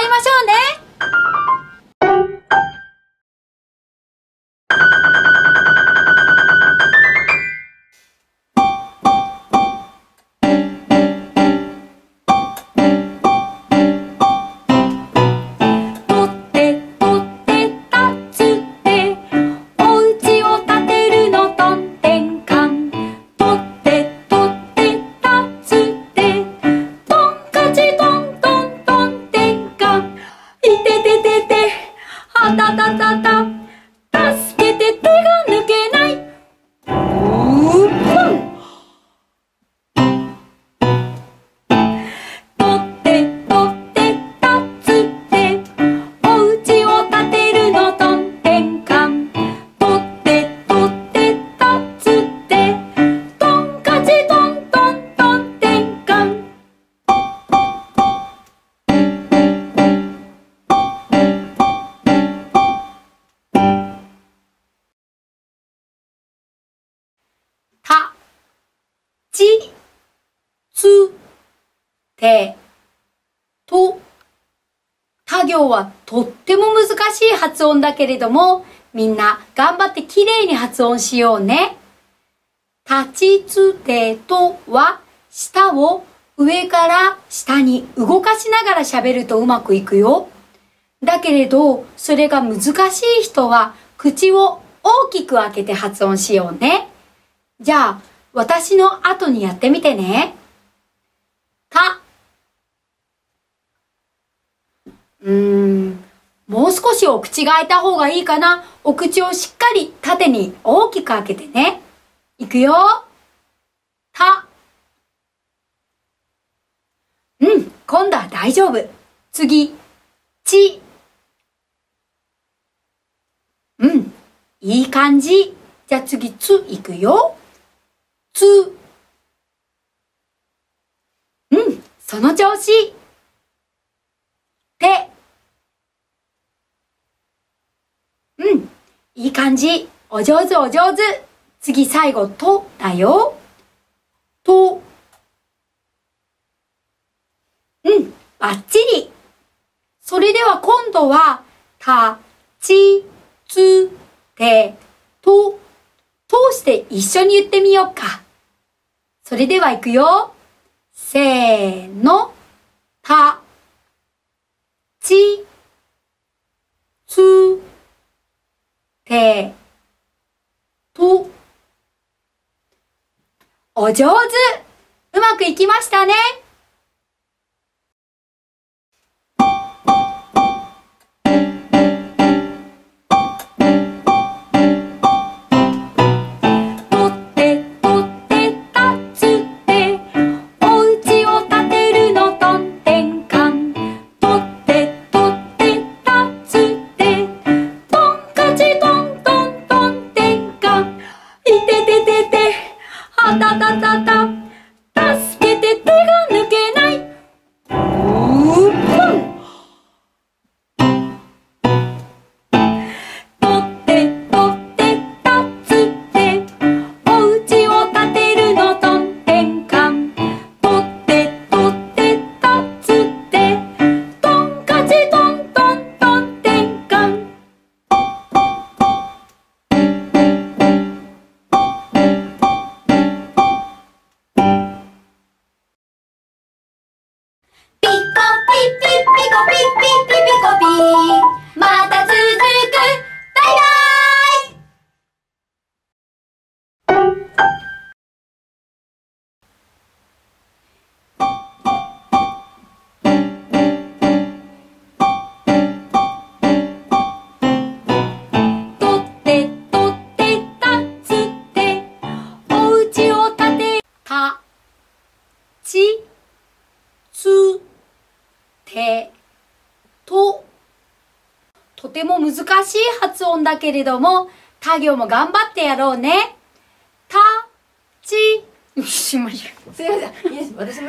会いましょうね。哒哒。て、と、他行はとっても難しい発音だけれども、みんな頑張ってきれいに発音しようね。立ちつてとは、舌を上から下に動かしながら喋るとうまくいくよ。だけれど、それが難しい人は、口を大きく開けて発音しようね。じゃあ、私の後にやってみてね。た。うーん。もう少しお口が開いた方がいいかな。お口をしっかり縦に大きく開けてね。いくよ。た。うん、今度は大丈夫。次、ち。うん、いい感じ。じゃあ次、ついくよ。つ。うん、その調子。て。うん、いい感じ。お上手お上手。次最後、とだよ。と。うん、バッチリ。それでは今度は、た、ち、つ、て、と、通して一緒に言ってみようか。それでは行くよ。せーの、た、ち、つ、て、と。お上手うまくいきましたねあたたたピコピピピコピピピピコピまた続くてととても難しい発音だけれども他行も頑張ってやろうねたち すいません。いいです。私も